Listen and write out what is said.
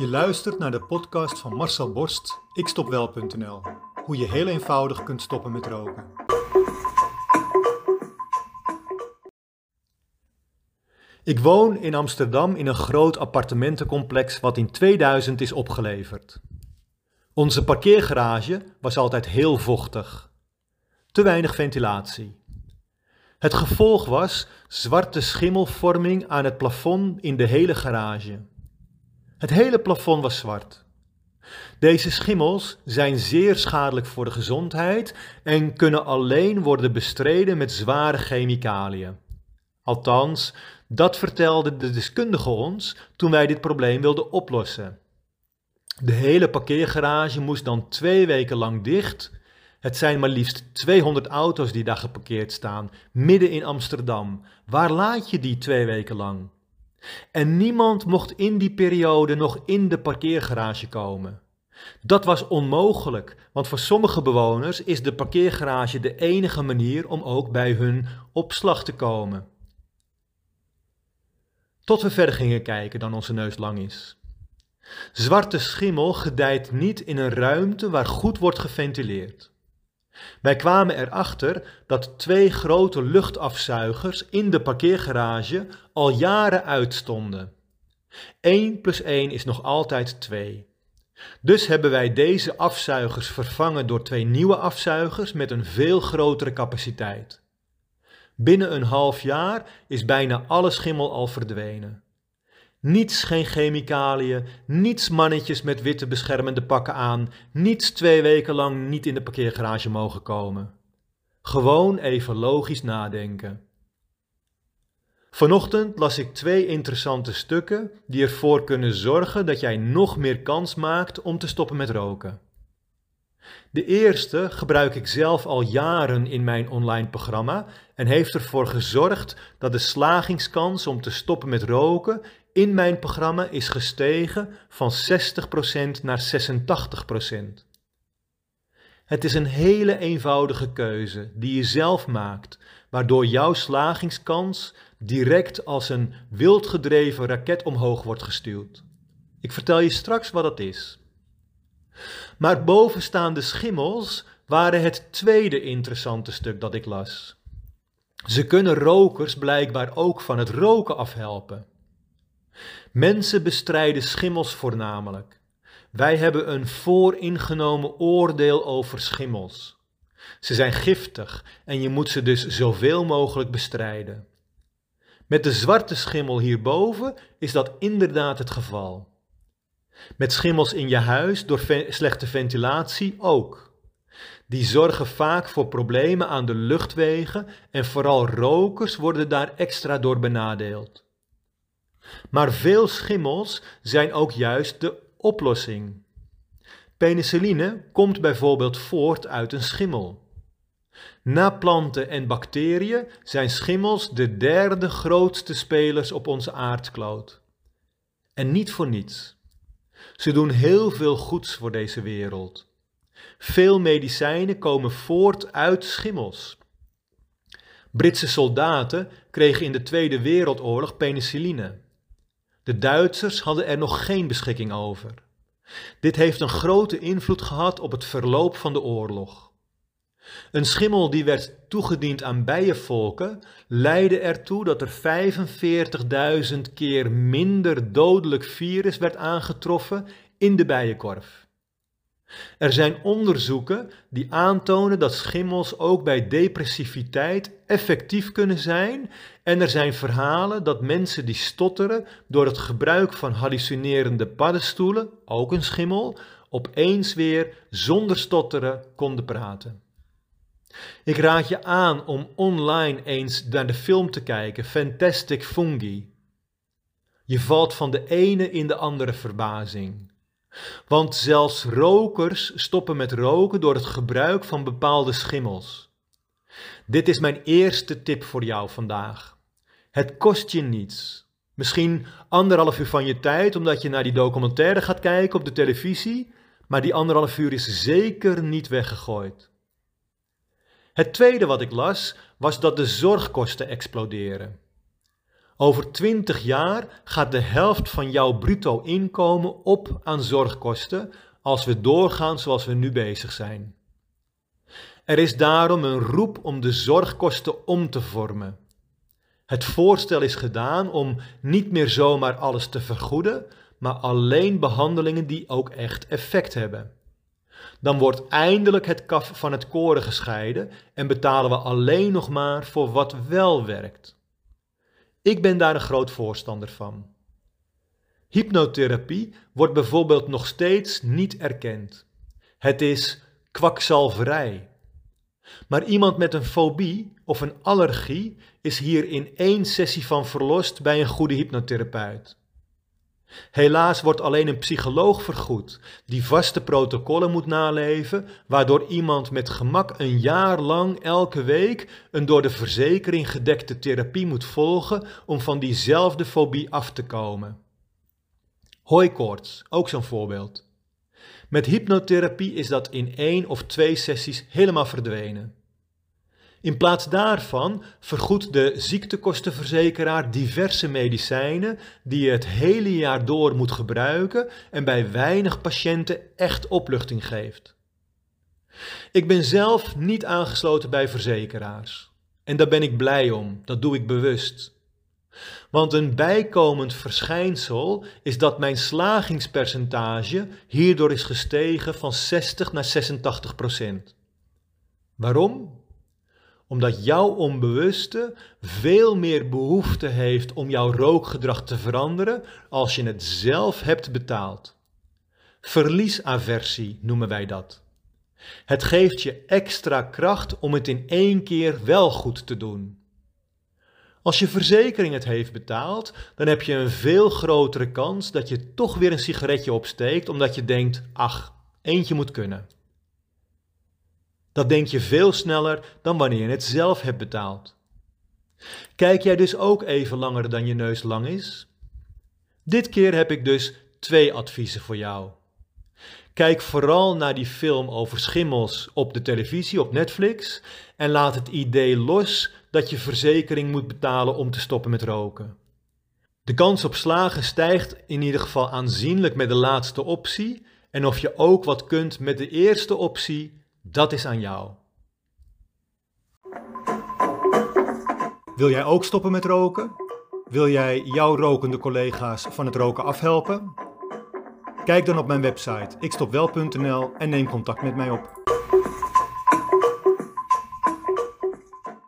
Je luistert naar de podcast van Marcel Borst, ikstopwel.nl. Hoe je heel eenvoudig kunt stoppen met roken. Ik woon in Amsterdam in een groot appartementencomplex wat in 2000 is opgeleverd. Onze parkeergarage was altijd heel vochtig. Te weinig ventilatie. Het gevolg was zwarte schimmelvorming aan het plafond in de hele garage. Het hele plafond was zwart. Deze schimmels zijn zeer schadelijk voor de gezondheid en kunnen alleen worden bestreden met zware chemicaliën. Althans, dat vertelde de deskundige ons toen wij dit probleem wilden oplossen. De hele parkeergarage moest dan twee weken lang dicht. Het zijn maar liefst 200 auto's die daar geparkeerd staan, midden in Amsterdam. Waar laat je die twee weken lang? En niemand mocht in die periode nog in de parkeergarage komen. Dat was onmogelijk, want voor sommige bewoners is de parkeergarage de enige manier om ook bij hun opslag te komen. Tot we verder gingen kijken dan onze neus lang is. Zwarte schimmel gedijt niet in een ruimte waar goed wordt geventileerd. Wij kwamen erachter dat twee grote luchtafzuigers in de parkeergarage al jaren uitstonden. 1 plus 1 is nog altijd 2. Dus hebben wij deze afzuigers vervangen door twee nieuwe afzuigers met een veel grotere capaciteit. Binnen een half jaar is bijna alle schimmel al verdwenen. Niets geen chemicaliën, niets mannetjes met witte beschermende pakken aan, niets twee weken lang niet in de parkeergarage mogen komen. Gewoon even logisch nadenken. Vanochtend las ik twee interessante stukken die ervoor kunnen zorgen dat jij nog meer kans maakt om te stoppen met roken. De eerste gebruik ik zelf al jaren in mijn online programma en heeft ervoor gezorgd dat de slagingskans om te stoppen met roken in mijn programma is gestegen van 60% naar 86%. Het is een hele eenvoudige keuze die je zelf maakt, waardoor jouw slagingskans direct als een wildgedreven raket omhoog wordt gestuurd. Ik vertel je straks wat dat is. Maar bovenstaande schimmels waren het tweede interessante stuk dat ik las. Ze kunnen rokers blijkbaar ook van het roken afhelpen. Mensen bestrijden schimmels voornamelijk. Wij hebben een vooringenomen oordeel over schimmels. Ze zijn giftig en je moet ze dus zoveel mogelijk bestrijden. Met de zwarte schimmel hierboven is dat inderdaad het geval. Met schimmels in je huis door slechte ventilatie ook. Die zorgen vaak voor problemen aan de luchtwegen en vooral rokers worden daar extra door benadeeld. Maar veel schimmels zijn ook juist de oplossing. Penicilline komt bijvoorbeeld voort uit een schimmel. Na planten en bacteriën zijn schimmels de derde grootste spelers op onze aardkloot. En niet voor niets. Ze doen heel veel goeds voor deze wereld. Veel medicijnen komen voort uit schimmels. Britse soldaten kregen in de Tweede Wereldoorlog penicilline. De Duitsers hadden er nog geen beschikking over. Dit heeft een grote invloed gehad op het verloop van de oorlog. Een schimmel die werd toegediend aan bijenvolken leidde ertoe dat er 45.000 keer minder dodelijk virus werd aangetroffen in de bijenkorf. Er zijn onderzoeken die aantonen dat schimmels ook bij depressiviteit effectief kunnen zijn en er zijn verhalen dat mensen die stotteren door het gebruik van hallucinerende paddenstoelen, ook een schimmel, opeens weer zonder stotteren konden praten. Ik raad je aan om online eens naar de film te kijken, Fantastic Fungi. Je valt van de ene in de andere verbazing. Want zelfs rokers stoppen met roken door het gebruik van bepaalde schimmels. Dit is mijn eerste tip voor jou vandaag. Het kost je niets. Misschien anderhalf uur van je tijd omdat je naar die documentaire gaat kijken op de televisie, maar die anderhalf uur is zeker niet weggegooid. Het tweede wat ik las was dat de zorgkosten exploderen. Over 20 jaar gaat de helft van jouw bruto inkomen op aan zorgkosten als we doorgaan zoals we nu bezig zijn. Er is daarom een roep om de zorgkosten om te vormen. Het voorstel is gedaan om niet meer zomaar alles te vergoeden, maar alleen behandelingen die ook echt effect hebben. Dan wordt eindelijk het kaf van het koren gescheiden en betalen we alleen nog maar voor wat wel werkt. Ik ben daar een groot voorstander van. Hypnotherapie wordt bijvoorbeeld nog steeds niet erkend. Het is kwakzalverij. Maar iemand met een fobie of een allergie is hier in één sessie van verlost bij een goede hypnotherapeut. Helaas wordt alleen een psycholoog vergoed die vaste protocollen moet naleven, waardoor iemand met gemak een jaar lang elke week een door de verzekering gedekte therapie moet volgen om van diezelfde fobie af te komen. Hooikoorts, ook zo'n voorbeeld. Met hypnotherapie is dat in één of twee sessies helemaal verdwenen. In plaats daarvan vergoedt de ziektekostenverzekeraar diverse medicijnen die je het hele jaar door moet gebruiken en bij weinig patiënten echt opluchting geeft. Ik ben zelf niet aangesloten bij verzekeraars. En daar ben ik blij om, dat doe ik bewust. Want een bijkomend verschijnsel is dat mijn slagingspercentage hierdoor is gestegen van 60 naar 86 procent. Waarom? Omdat jouw onbewuste veel meer behoefte heeft om jouw rookgedrag te veranderen als je het zelf hebt betaald. Verliesaversie noemen wij dat. Het geeft je extra kracht om het in één keer wel goed te doen. Als je verzekering het heeft betaald, dan heb je een veel grotere kans dat je toch weer een sigaretje opsteekt omdat je denkt: ach, eentje moet kunnen. Dat denk je veel sneller dan wanneer je het zelf hebt betaald. Kijk jij dus ook even langer dan je neus lang is? Dit keer heb ik dus twee adviezen voor jou. Kijk vooral naar die film over schimmels op de televisie op Netflix en laat het idee los dat je verzekering moet betalen om te stoppen met roken. De kans op slagen stijgt in ieder geval aanzienlijk met de laatste optie en of je ook wat kunt met de eerste optie, dat is aan jou. Wil jij ook stoppen met roken? Wil jij jouw rokende collega's van het roken afhelpen? Kijk dan op mijn website ikstopwel.nl en neem contact met mij op.